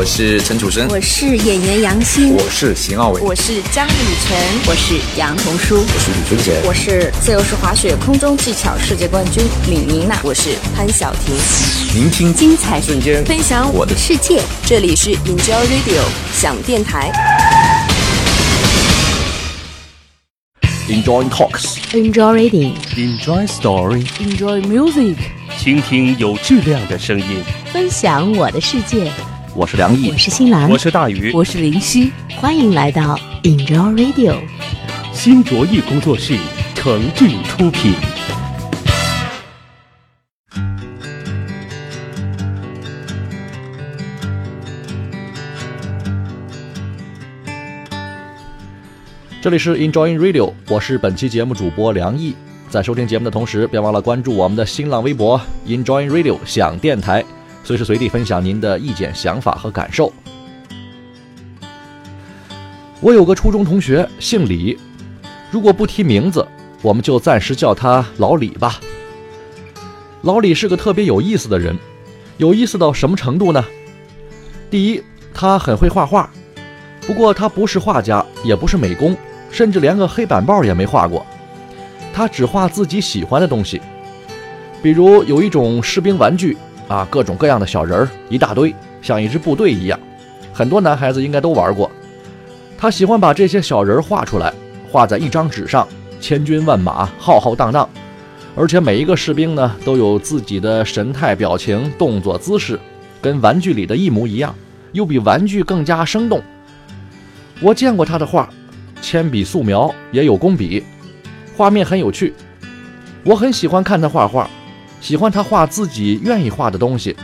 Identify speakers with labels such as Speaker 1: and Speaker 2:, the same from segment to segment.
Speaker 1: 我是陈楚生，
Speaker 2: 我是演员杨欣，
Speaker 1: 我是邢傲伟，
Speaker 3: 我是张雨晨，
Speaker 4: 我是杨童书，
Speaker 5: 我是李春杰，
Speaker 6: 我是自由式滑雪空中技巧世界冠军李宁娜，
Speaker 3: 我是潘晓婷。
Speaker 1: 聆听。
Speaker 4: 精彩瞬间，
Speaker 3: 分享我的。世界，这里是 Enjoy Radio 想电台。
Speaker 5: Enjoy talks,
Speaker 4: enjoy reading,
Speaker 7: enjoy story,
Speaker 3: enjoy music，
Speaker 7: 倾听有质量的声音，
Speaker 4: 分享我的世界。
Speaker 5: 我是梁毅，
Speaker 4: 我是新兰，
Speaker 7: 我是大宇，
Speaker 3: 我是林夕。
Speaker 4: 欢迎来到 Enjoy Radio，
Speaker 7: 新卓艺工作室诚挚出品。
Speaker 5: 这里是 Enjoying Radio，我是本期节目主播梁毅。在收听节目的同时，别忘了关注我们的新浪微博 Enjoying Radio 想电台，随时随地分享您的意见、想法和感受。我有个初中同学姓李，如果不提名字，我们就暂时叫他老李吧。老李是个特别有意思的人，有意思到什么程度呢？第一，他很会画画，不过他不是画家，也不是美工。甚至连个黑板报也没画过，他只画自己喜欢的东西，比如有一种士兵玩具啊，各种各样的小人儿一大堆，像一支部队一样，很多男孩子应该都玩过。他喜欢把这些小人儿画出来，画在一张纸上，千军万马，浩浩荡荡，而且每一个士兵呢都有自己的神态、表情、动作、姿势，跟玩具里的一模一样，又比玩具更加生动。我见过他的画。铅笔素描也有工笔，画面很有趣。我很喜欢看他画画，喜欢他画自己愿意画的东西，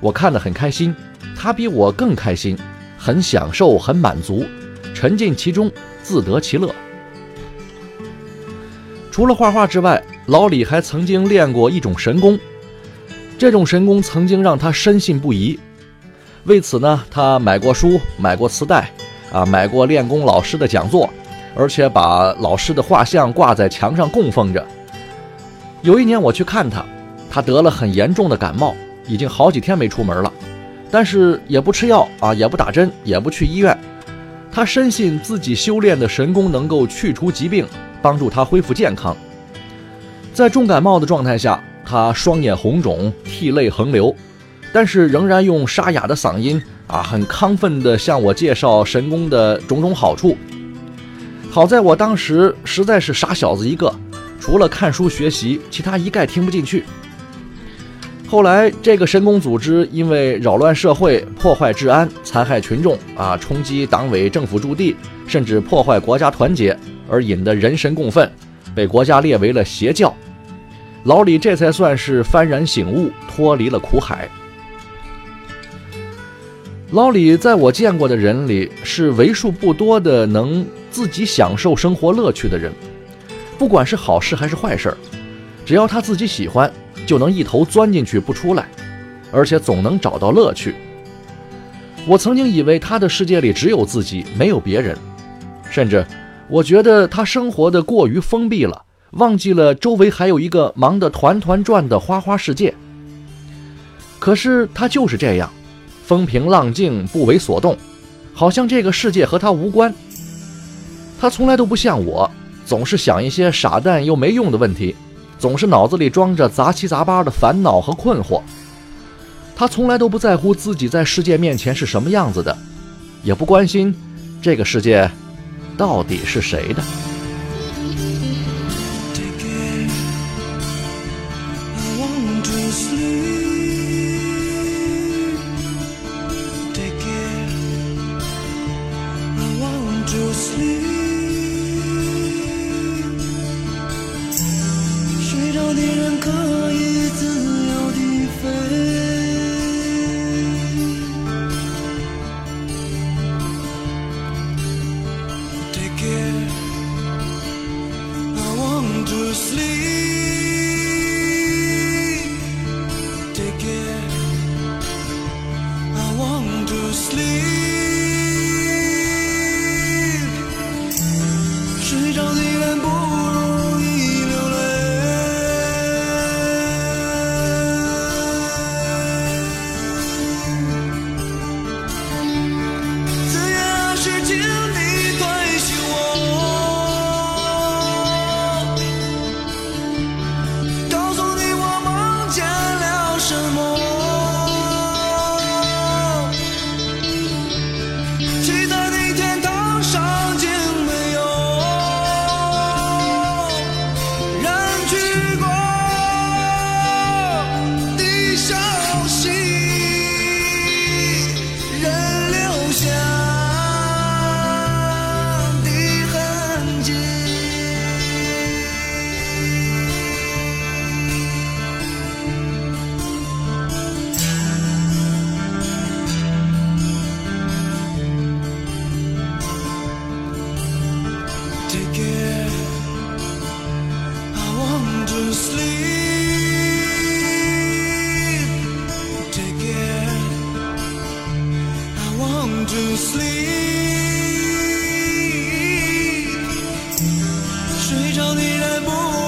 Speaker 5: 我看得很开心，他比我更开心，很享受，很满足，沉浸其中，自得其乐。除了画画之外，老李还曾经练过一种神功，这种神功曾经让他深信不疑。为此呢，他买过书，买过磁带。啊，买过练功老师的讲座，而且把老师的画像挂在墙上供奉着。有一年我去看他，他得了很严重的感冒，已经好几天没出门了，但是也不吃药啊，也不打针，也不去医院。他深信自己修炼的神功能够去除疾病，帮助他恢复健康。在重感冒的状态下，他双眼红肿，涕泪横流，但是仍然用沙哑的嗓音。啊，很亢奋地向我介绍神功的种种好处。好在我当时实在是傻小子一个，除了看书学习，其他一概听不进去。后来，这个神功组织因为扰乱社会、破坏治安、残害群众啊，冲击党委政府驻地，甚至破坏国家团结，而引得人神共愤，被国家列为了邪教。老李这才算是幡然醒悟，脱离了苦海。老李在我见过的人里是为数不多的能自己享受生活乐趣的人，不管是好事还是坏事，只要他自己喜欢，就能一头钻进去不出来，而且总能找到乐趣。我曾经以为他的世界里只有自己，没有别人，甚至我觉得他生活的过于封闭了，忘记了周围还有一个忙得团团转的花花世界。可是他就是这样。风平浪静，不为所动，好像这个世界和他无关。他从来都不像我，总是想一些傻蛋又没用的问题，总是脑子里装着杂七杂八的烦恼和困惑。他从来都不在乎自己在世界面前是什么样子的，也不关心这个世界到底是谁的。的人可 more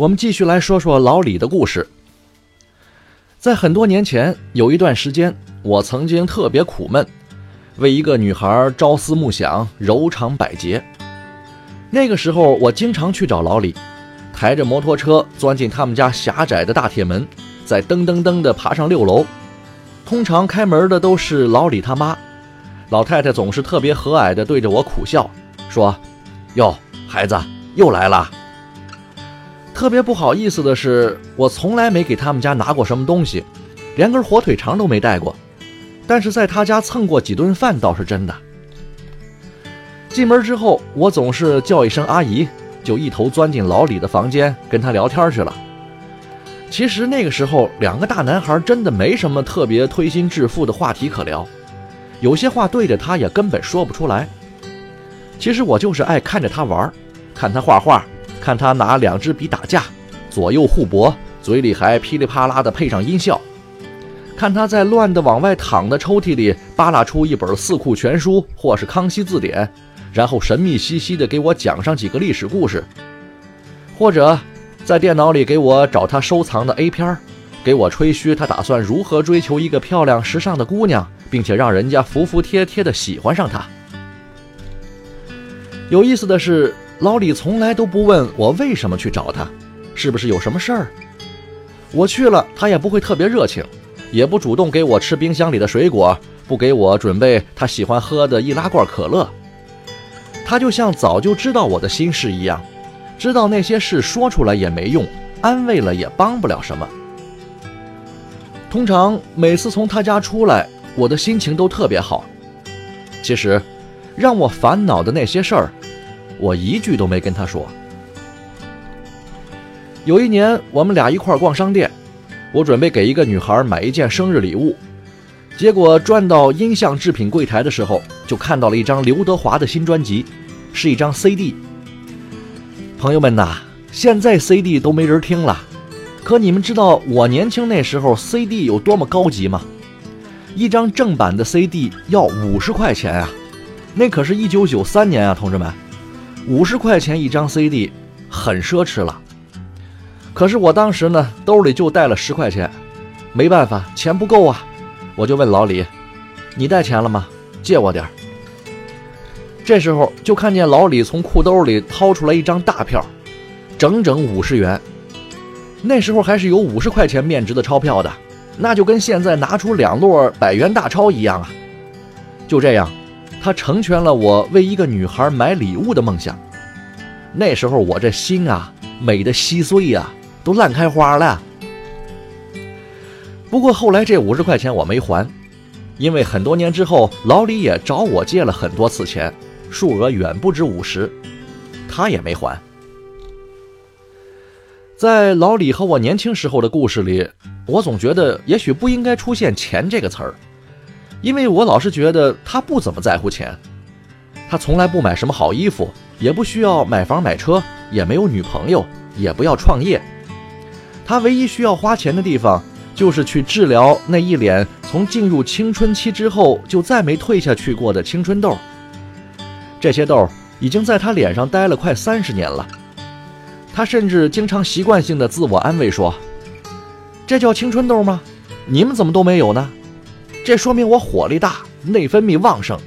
Speaker 5: 我们继续来说说老李的故事。在很多年前，有一段时间，我曾经特别苦闷，为一个女孩朝思暮想，柔肠百结。那个时候，我经常去找老李，抬着摩托车钻进他们家狭窄的大铁门，再噔噔噔地爬上六楼。通常开门的都是老李他妈，老太太总是特别和蔼地对着我苦笑，说：“哟，孩子又来了。”特别不好意思的是，我从来没给他们家拿过什么东西，连根火腿肠都没带过。但是在他家蹭过几顿饭倒是真的。进门之后，我总是叫一声阿姨，就一头钻进老李的房间跟他聊天去了。其实那个时候，两个大男孩真的没什么特别推心置腹的话题可聊，有些话对着他也根本说不出来。其实我就是爱看着他玩，看他画画，看他拿两支笔打架，左右互搏，嘴里还噼里啪啦的配上音效。看他在乱的往外淌的抽屉里扒拉出一本《四库全书》或是《康熙字典》。然后神秘兮兮的给我讲上几个历史故事，或者在电脑里给我找他收藏的 A 片给我吹嘘他打算如何追求一个漂亮时尚的姑娘，并且让人家服服帖帖的喜欢上他。有意思的是，老李从来都不问我为什么去找他，是不是有什么事儿？我去了，他也不会特别热情，也不主动给我吃冰箱里的水果，不给我准备他喜欢喝的易拉罐可乐。他就像早就知道我的心事一样，知道那些事说出来也没用，安慰了也帮不了什么。通常每次从他家出来，我的心情都特别好。其实，让我烦恼的那些事儿，我一句都没跟他说。有一年，我们俩一块逛商店，我准备给一个女孩买一件生日礼物，结果转到音像制品柜台的时候，就看到了一张刘德华的新专辑。是一张 CD，朋友们呐，现在 CD 都没人听了，可你们知道我年轻那时候 CD 有多么高级吗？一张正版的 CD 要五十块钱啊，那可是一九九三年啊，同志们，五十块钱一张 CD 很奢侈了。可是我当时呢，兜里就带了十块钱，没办法，钱不够啊，我就问老李：“你带钱了吗？借我点儿。”这时候就看见老李从裤兜里掏出来一张大票，整整五十元。那时候还是有五十块钱面值的钞票的，那就跟现在拿出两摞百元大钞一样啊！就这样，他成全了我为一个女孩买礼物的梦想。那时候我这心啊，美的稀碎呀，都烂开花了。不过后来这五十块钱我没还，因为很多年之后，老李也找我借了很多次钱。数额远不止五十，他也没还。在老李和我年轻时候的故事里，我总觉得也许不应该出现“钱”这个词儿，因为我老是觉得他不怎么在乎钱。他从来不买什么好衣服，也不需要买房买车，也没有女朋友，也不要创业。他唯一需要花钱的地方，就是去治疗那一脸从进入青春期之后就再没退下去过的青春痘。这些痘已经在他脸上待了快三十年了，他甚至经常习惯性的自我安慰说：“这叫青春痘吗？你们怎么都没有呢？这说明我火力大，内分泌旺盛，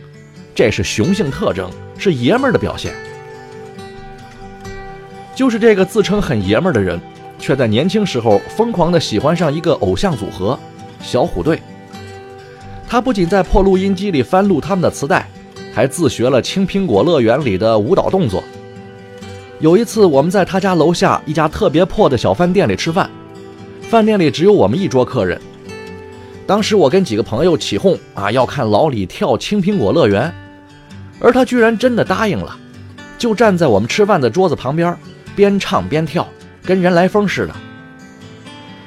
Speaker 5: 这是雄性特征，是爷们儿的表现。”就是这个自称很爷们儿的人，却在年轻时候疯狂的喜欢上一个偶像组合——小虎队。他不仅在破录音机里翻录他们的磁带。还自学了《青苹果乐园》里的舞蹈动作。有一次，我们在他家楼下一家特别破的小饭店里吃饭，饭店里只有我们一桌客人。当时我跟几个朋友起哄啊，要看老李跳《青苹果乐园》，而他居然真的答应了，就站在我们吃饭的桌子旁边，边唱边跳，跟人来疯似的。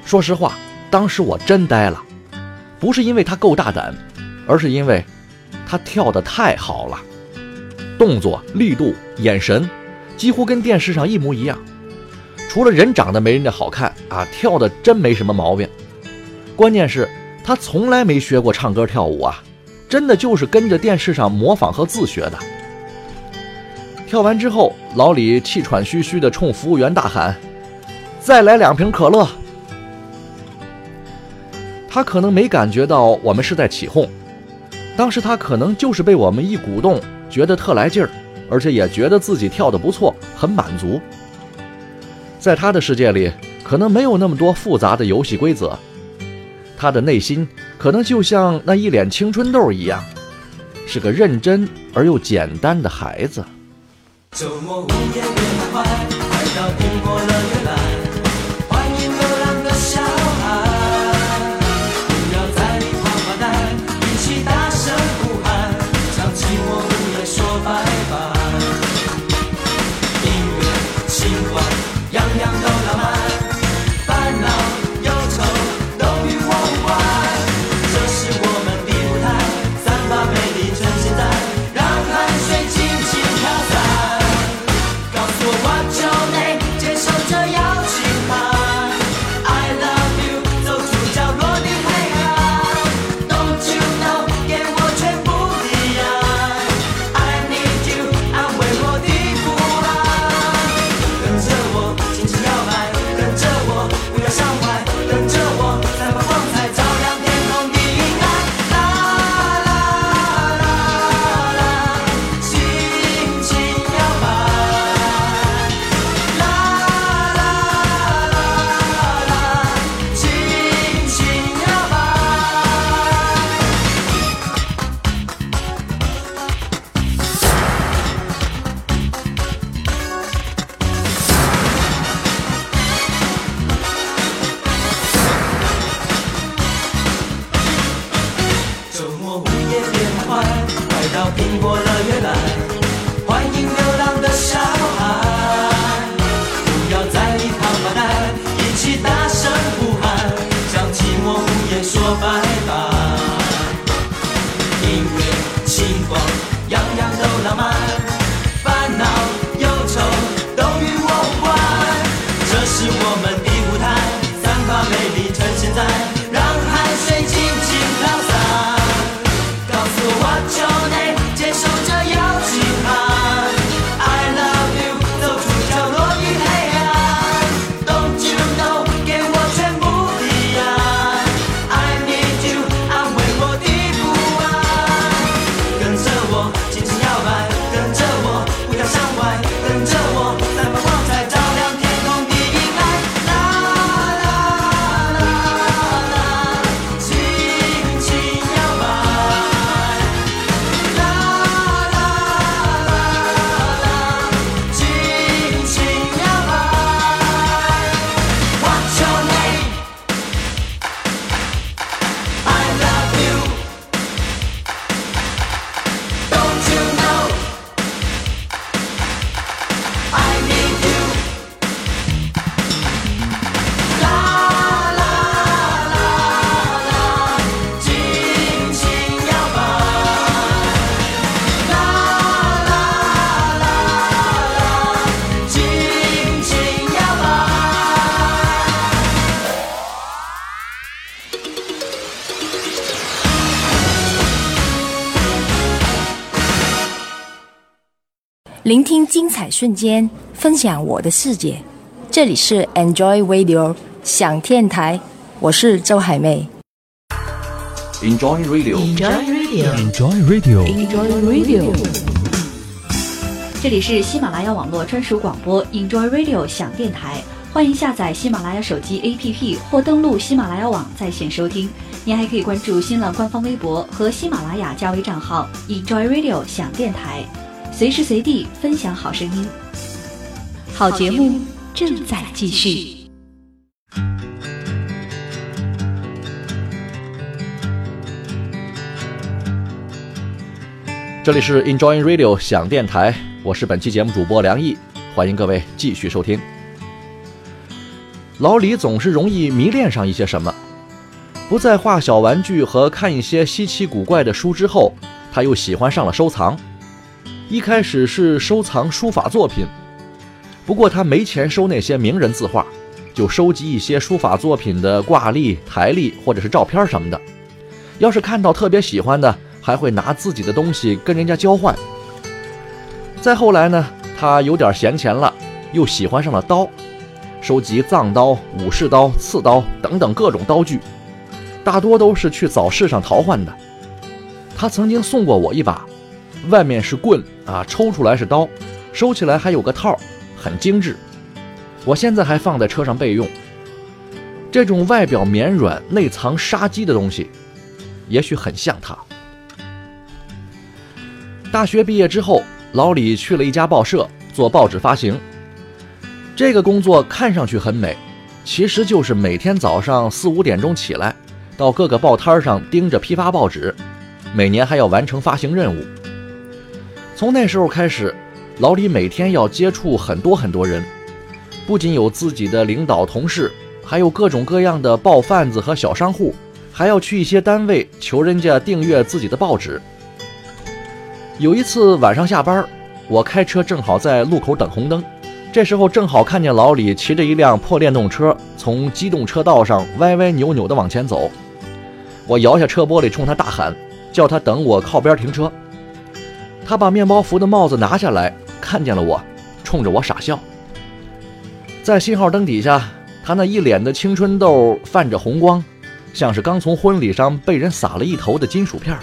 Speaker 5: 说实话，当时我真呆了，不是因为他够大胆，而是因为。他跳得太好了，动作、力度、眼神，几乎跟电视上一模一样。除了人长得没人家好看啊，跳的真没什么毛病。关键是，他从来没学过唱歌跳舞啊，真的就是跟着电视上模仿和自学的。跳完之后，老李气喘吁吁地冲服务员大喊：“再来两瓶可乐。他可能没感觉到我们是在起哄，当时他可能就是被我们一鼓动，觉得特来劲儿，而且也觉得自己跳得不错，很满足。在他的世界里，可能没有那么多复杂的游戏规则，他的内心可能就像那一脸青春痘一样，是个认真而又简单的孩子。
Speaker 8: 周末午夜别太快，快到苹果乐园来，欢迎流浪的小孩。不要在里发发呆，一起大声呼喊，向寂寞午夜说拜
Speaker 6: 聆听精彩瞬间，分享我的世界。这里是 Enjoy Radio 想电台，我是周海媚。
Speaker 5: Enjoy Radio，Enjoy
Speaker 4: Radio，Enjoy Radio。
Speaker 7: Enjoy Radio。
Speaker 9: 这里是喜马拉雅网络专属广播 Enjoy Radio 想电台，欢迎下载喜马拉雅手机 APP 或登录喜马拉雅网在线收听。您还可以关注新浪官方微博和喜马拉雅加微账号 Enjoy Radio 想电台，随时随地分享好声音。好节目正在继续。
Speaker 5: 这里是 Enjoy Radio 想电台，我是本期节目主播梁毅，欢迎各位继续收听。老李总是容易迷恋上一些什么，不再画小玩具和看一些稀奇古怪的书之后，他又喜欢上了收藏。一开始是收藏书法作品，不过他没钱收那些名人字画，就收集一些书法作品的挂历、台历或者是照片什么的。要是看到特别喜欢的，还会拿自己的东西跟人家交换。再后来呢，他有点闲钱了，又喜欢上了刀，收集藏刀、武士刀、刺刀等等各种刀具，大多都是去早市上淘换的。他曾经送过我一把，外面是棍啊，抽出来是刀，收起来还有个套，很精致。我现在还放在车上备用。这种外表绵软、内藏杀机的东西，也许很像他。大学毕业之后，老李去了一家报社做报纸发行。这个工作看上去很美，其实就是每天早上四五点钟起来，到各个报摊上盯着批发报纸，每年还要完成发行任务。从那时候开始，老李每天要接触很多很多人，不仅有自己的领导同事，还有各种各样的报贩子和小商户，还要去一些单位求人家订阅自己的报纸。有一次晚上下班，我开车正好在路口等红灯，这时候正好看见老李骑着一辆破电动车从机动车道上歪歪扭扭地往前走。我摇下车玻璃冲他大喊，叫他等我靠边停车。他把面包服的帽子拿下来，看见了我，冲着我傻笑。在信号灯底下，他那一脸的青春痘泛着红光，像是刚从婚礼上被人撒了一头的金属片。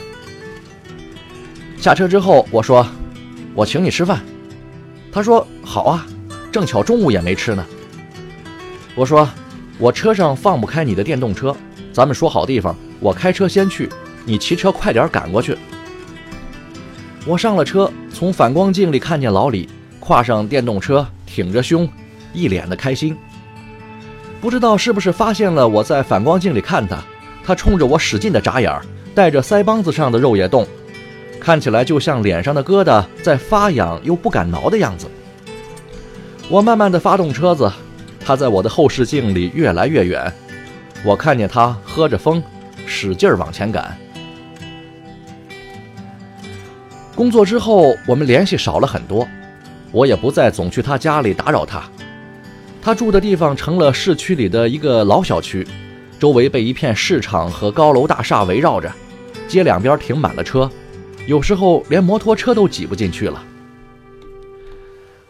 Speaker 5: 下车之后，我说：“我请你吃饭。”他说：“好啊，正巧中午也没吃呢。”我说：“我车上放不开你的电动车，咱们说好地方，我开车先去，你骑车快点赶过去。”我上了车，从反光镜里看见老李跨上电动车，挺着胸，一脸的开心。不知道是不是发现了我在反光镜里看他，他冲着我使劲的眨眼儿，带着腮帮子上的肉也动，看起来就像脸上的疙瘩在发痒又不敢挠的样子。我慢慢的发动车子，他在我的后视镜里越来越远，我看见他喝着风，使劲往前赶。工作之后，我们联系少了很多，我也不再总去他家里打扰他。他住的地方成了市区里的一个老小区，周围被一片市场和高楼大厦围绕着，街两边停满了车，有时候连摩托车都挤不进去了。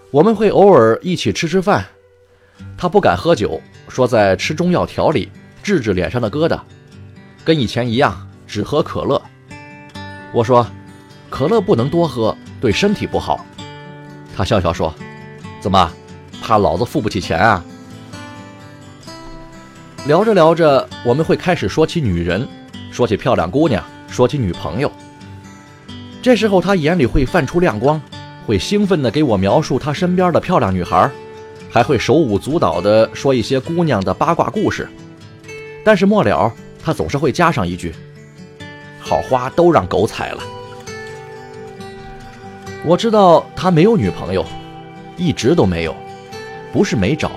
Speaker 5: 我们会偶尔一起吃吃饭，他不敢喝酒，说在吃中药调理，治治脸上的疙瘩，跟以前一样只喝可乐。我说。可乐不能多喝，对身体不好。他笑笑说：“怎么，怕老子付不起钱啊？”聊着聊着，我们会开始说起女人，说起漂亮姑娘，说起女朋友。这时候他眼里会泛出亮光，会兴奋地给我描述他身边的漂亮女孩，还会手舞足蹈地说一些姑娘的八卦故事。但是末了，他总是会加上一句：“好花都让狗踩了。”我知道他没有女朋友，一直都没有，不是没找，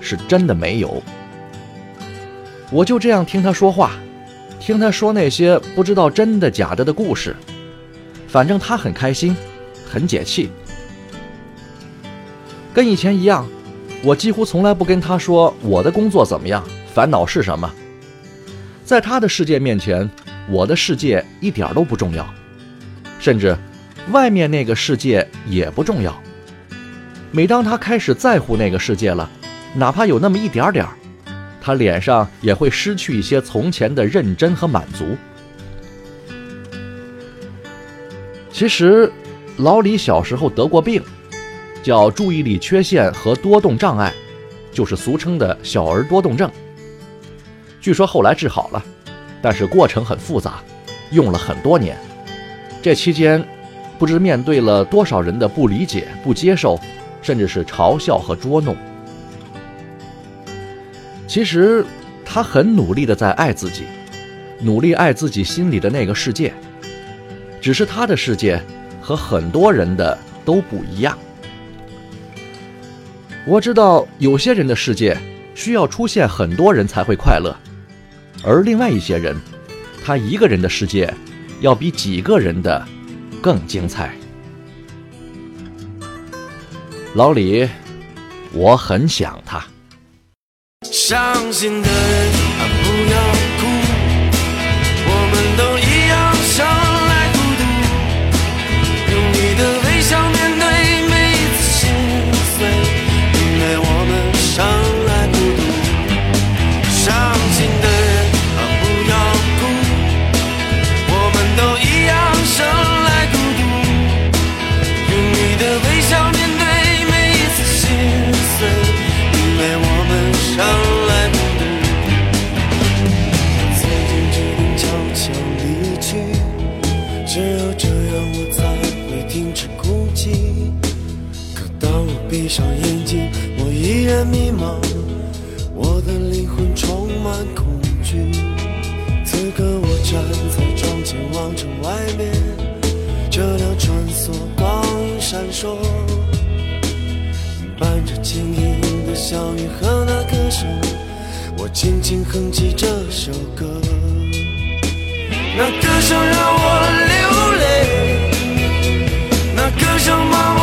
Speaker 5: 是真的没有。我就这样听他说话，听他说那些不知道真的假的的故事，反正他很开心，很解气。跟以前一样，我几乎从来不跟他说我的工作怎么样，烦恼是什么。在他的世界面前，我的世界一点都不重要，甚至。外面那个世界也不重要。每当他开始在乎那个世界了，哪怕有那么一点点儿，他脸上也会失去一些从前的认真和满足。其实，老李小时候得过病，叫注意力缺陷和多动障碍，就是俗称的小儿多动症。据说后来治好了，但是过程很复杂，用了很多年。这期间。不知面对了多少人的不理解、不接受，甚至是嘲笑和捉弄。其实，他很努力的在爱自己，努力爱自己心里的那个世界。只是他的世界和很多人的都不一样。我知道有些人的世界需要出现很多人才会快乐，而另外一些人，他一个人的世界要比几个人的。更精彩，老李，我很想他。
Speaker 8: 伤心的人啊，不要
Speaker 10: 迷茫我的灵魂充满恐惧此刻我站在窗前望着外面车辆穿梭光影闪烁伴着轻盈的笑语和那歌声。我轻轻哼起这首歌那歌声让我流泪那歌声把我